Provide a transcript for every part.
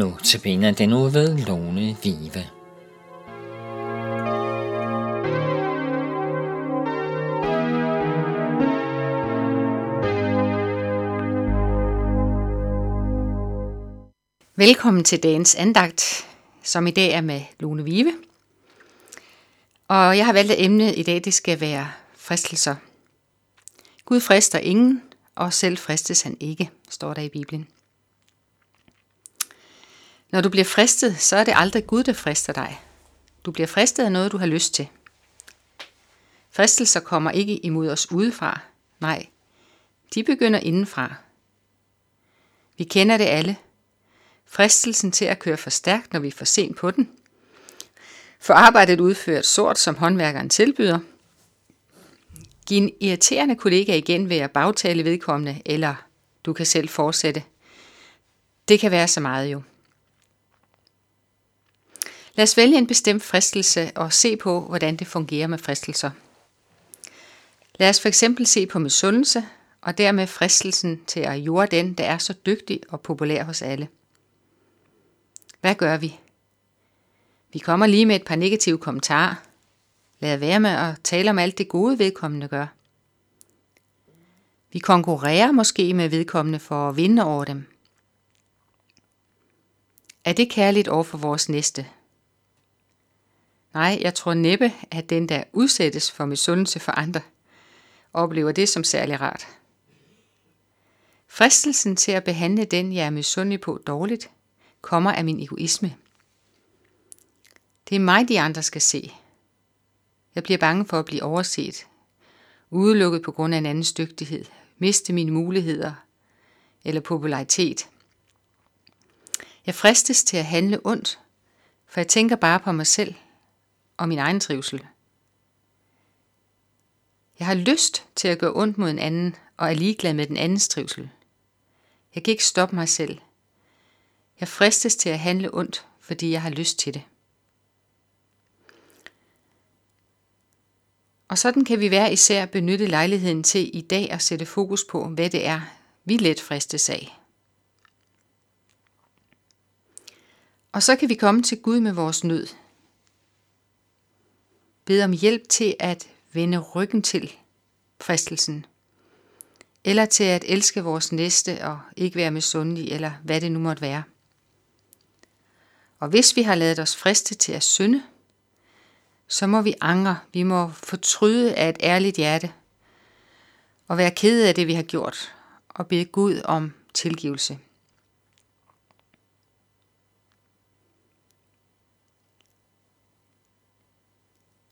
Nu den ud ved Lone Vive. Velkommen til dagens andagt, som i dag er med Lone Vive. Og jeg har valgt, at emnet i dag det skal være fristelser. Gud frister ingen, og selv fristes han ikke, står der i Bibelen. Når du bliver fristet, så er det aldrig Gud, der frister dig. Du bliver fristet af noget, du har lyst til. Fristelser kommer ikke imod os udefra. Nej, de begynder indenfra. Vi kender det alle. Fristelsen til at køre for stærkt, når vi er for sent på den. For arbejdet udført sort, som håndværkeren tilbyder. Giv en irriterende kollega igen ved at bagtale vedkommende, eller du kan selv fortsætte. Det kan være så meget jo. Lad os vælge en bestemt fristelse og se på, hvordan det fungerer med fristelser. Lad os for eksempel se på misundelse, og dermed fristelsen til at jorde den, der er så dygtig og populær hos alle. Hvad gør vi? Vi kommer lige med et par negative kommentarer. Lad være med at tale om alt det gode vedkommende gør. Vi konkurrerer måske med vedkommende for at vinde over dem. Er det kærligt over for vores næste? Nej, jeg tror næppe, at den, der udsættes for misundelse for andre, oplever det som særlig rart. Fristelsen til at behandle den, jeg er misundelig på dårligt, kommer af min egoisme. Det er mig, de andre skal se. Jeg bliver bange for at blive overset, udelukket på grund af en andens dygtighed, miste mine muligheder eller popularitet. Jeg fristes til at handle ondt, for jeg tænker bare på mig selv og min egen trivsel. Jeg har lyst til at gøre ondt mod en anden og er ligeglad med den andens trivsel. Jeg kan ikke stoppe mig selv. Jeg fristes til at handle ondt, fordi jeg har lyst til det. Og sådan kan vi være især benytte lejligheden til i dag at sætte fokus på, hvad det er, vi let fristes af. Og så kan vi komme til Gud med vores nød. Bed om hjælp til at vende ryggen til fristelsen. Eller til at elske vores næste og ikke være misundelig, eller hvad det nu måtte være. Og hvis vi har lavet os friste til at synde, så må vi angre, vi må fortryde af et ærligt hjerte, og være ked af det, vi har gjort, og bede Gud om tilgivelse.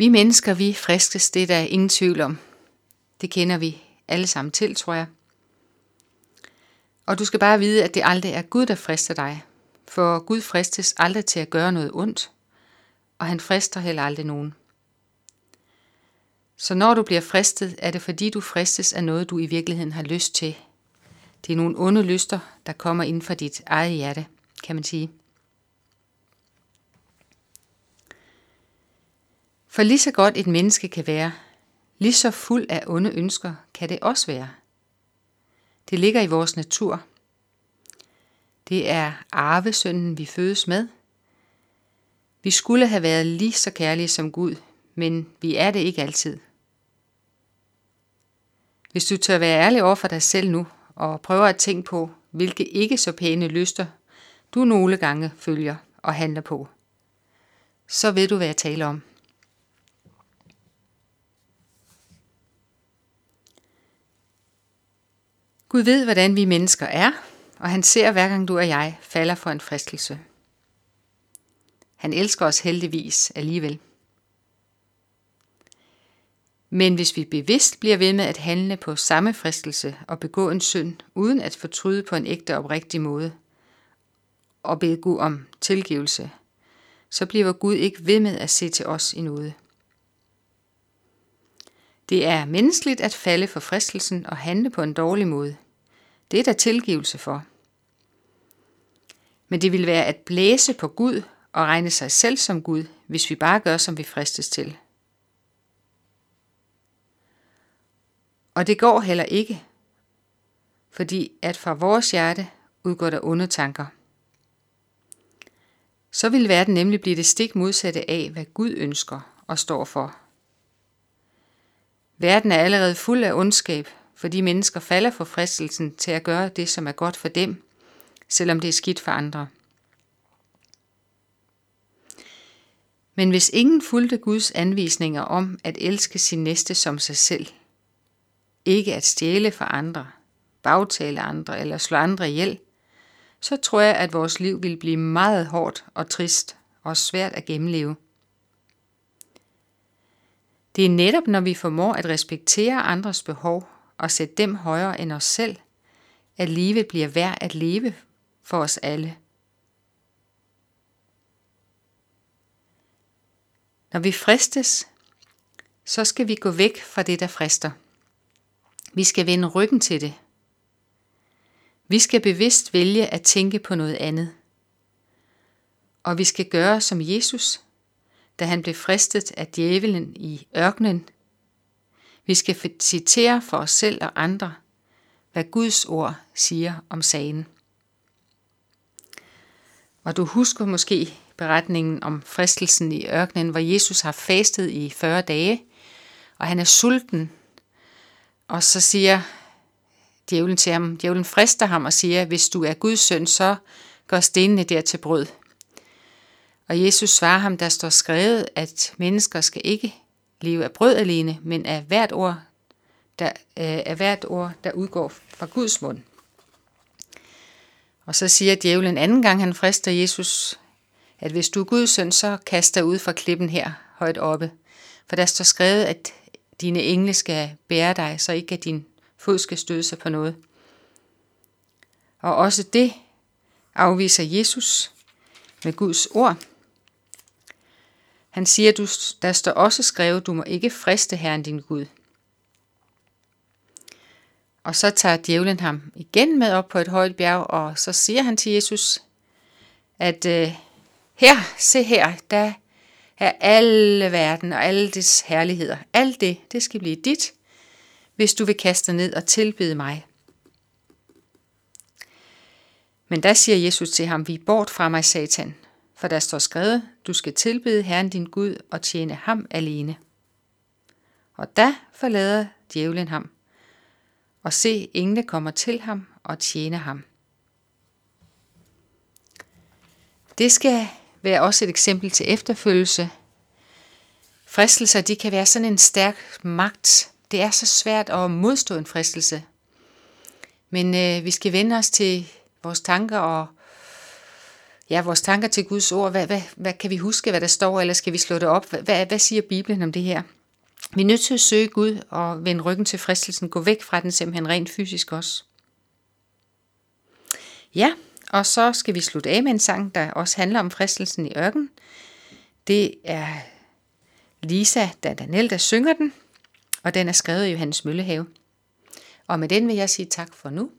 Vi mennesker, vi friskes, det er der ingen tvivl om. Det kender vi alle sammen til, tror jeg. Og du skal bare vide, at det aldrig er Gud, der frister dig. For Gud fristes aldrig til at gøre noget ondt, og han frister heller aldrig nogen. Så når du bliver fristet, er det fordi du fristes af noget, du i virkeligheden har lyst til. Det er nogle onde lyster, der kommer ind fra dit eget hjerte, kan man sige. For lige så godt et menneske kan være, lige så fuld af onde ønsker kan det også være. Det ligger i vores natur. Det er arvesynden, vi fødes med. Vi skulle have været lige så kærlige som Gud, men vi er det ikke altid. Hvis du tør være ærlig over for dig selv nu, og prøver at tænke på, hvilke ikke så pæne lyster du nogle gange følger og handler på, så ved du, hvad jeg taler om. Gud ved, hvordan vi mennesker er, og han ser hver gang du og jeg falder for en fristelse. Han elsker os heldigvis alligevel. Men hvis vi bevidst bliver ved med at handle på samme fristelse og begå en synd, uden at fortryde på en ægte og oprigtig måde, og bede Gud om tilgivelse, så bliver Gud ikke ved med at se til os i noget. Det er menneskeligt at falde for fristelsen og handle på en dårlig måde. Det er der tilgivelse for. Men det vil være at blæse på Gud og regne sig selv som Gud, hvis vi bare gør, som vi fristes til. Og det går heller ikke, fordi at fra vores hjerte udgår der onde tanker. så vil verden nemlig blive det stik modsatte af, hvad Gud ønsker og står for. Verden er allerede fuld af ondskab, fordi mennesker falder for fristelsen til at gøre det, som er godt for dem, selvom det er skidt for andre. Men hvis ingen fulgte Guds anvisninger om at elske sin næste som sig selv, ikke at stjæle for andre, bagtale andre eller slå andre ihjel, så tror jeg, at vores liv vil blive meget hårdt og trist og svært at gennemleve. Det er netop, når vi formår at respektere andres behov og sætte dem højere end os selv, at livet bliver værd at leve for os alle. Når vi fristes, så skal vi gå væk fra det, der frister. Vi skal vende ryggen til det. Vi skal bevidst vælge at tænke på noget andet. Og vi skal gøre som Jesus, da han blev fristet af djævelen i ørkenen. Vi skal citere for os selv og andre, hvad Guds ord siger om sagen. Og du husker måske beretningen om fristelsen i ørkenen, hvor Jesus har fastet i 40 dage, og han er sulten. Og så siger djævlen til ham, djævlen frister ham og siger, hvis du er Guds søn, så gør stenene der til brød. Og Jesus svarer ham, der står skrevet, at mennesker skal ikke leve af brød alene, men af hvert ord, der, øh, af hvert ord, der udgår fra Guds mund. Og så siger djævlen anden gang, han frister Jesus, at hvis du er Guds søn, så kast dig ud fra klippen her højt oppe. For der står skrevet, at dine engle skal bære dig, så ikke at din fod skal støde sig på noget. Og også det afviser Jesus med Guds ord. Han siger, du, der står også skrevet, du må ikke friste Herren din Gud. Og så tager djævlen ham igen med op på et højt bjerg, og så siger han til Jesus, at øh, her, se her, der er alle verden og alle dets herligheder. Alt det, det skal blive dit, hvis du vil kaste ned og tilbede mig. Men der siger Jesus til ham, vi bort fra mig, Satan, for der står skrevet, du skal tilbede Herren din Gud og tjene ham alene. Og da forlader djævlen ham, og se, engle kommer til ham og tjener ham. Det skal være også et eksempel til efterfølgelse. Fristelser, de kan være sådan en stærk magt. Det er så svært at modstå en fristelse. Men øh, vi skal vende os til vores tanker og ja, vores tanker til Guds ord. Hvad, hvad, hvad kan vi huske, hvad der står, eller skal vi slå det op? Hvad, hvad siger Bibelen om det her? Vi er nødt til at søge Gud og vende ryggen til fristelsen. Gå væk fra den simpelthen rent fysisk også. Ja, og så skal vi slutte af med en sang, der også handler om fristelsen i ørken. Det er Lisa Danel, der synger den, og den er skrevet i Johannes Møllehave. Og med den vil jeg sige tak for nu.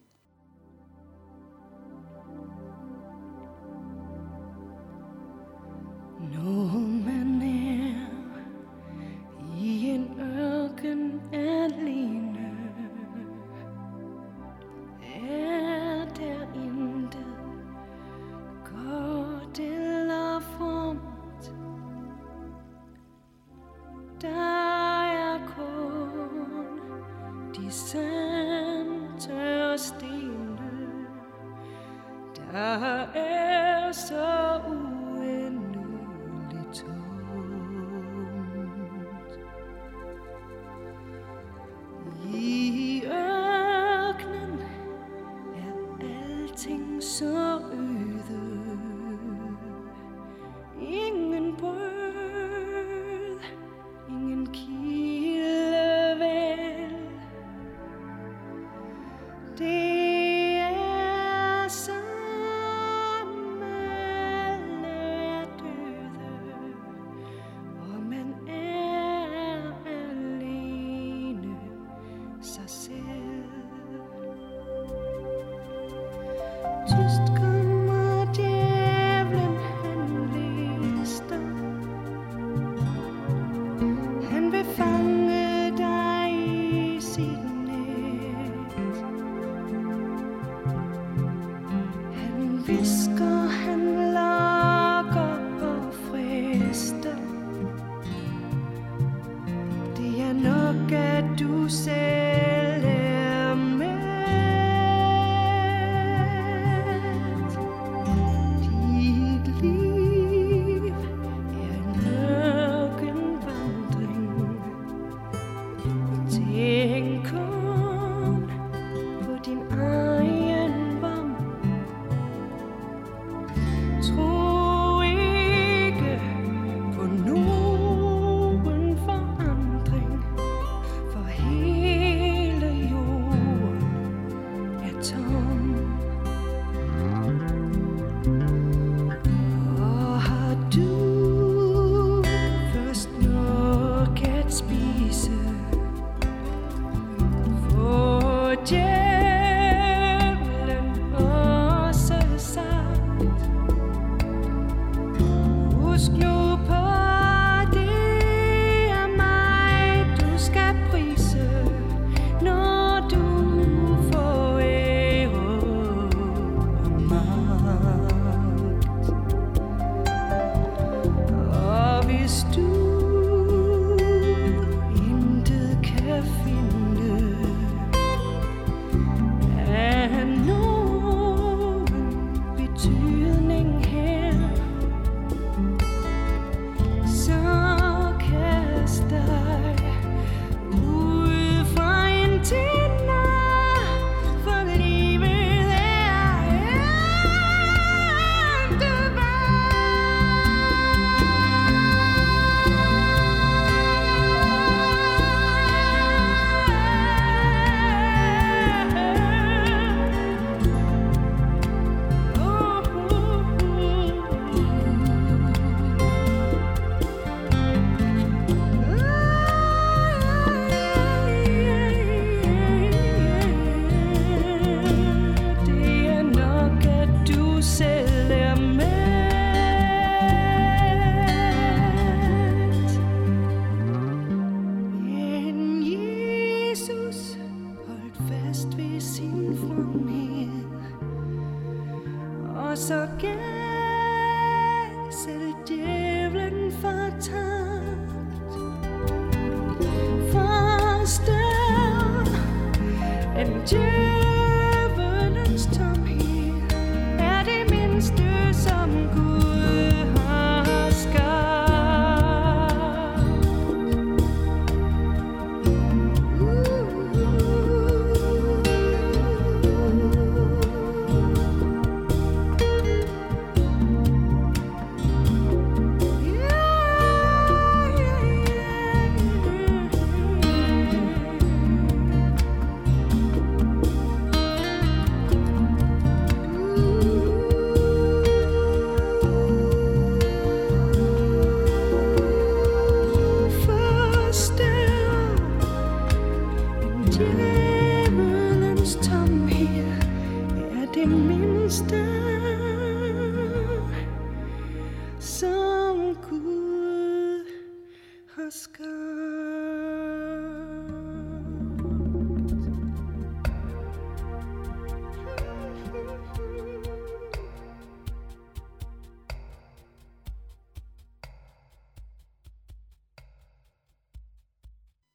fiscal.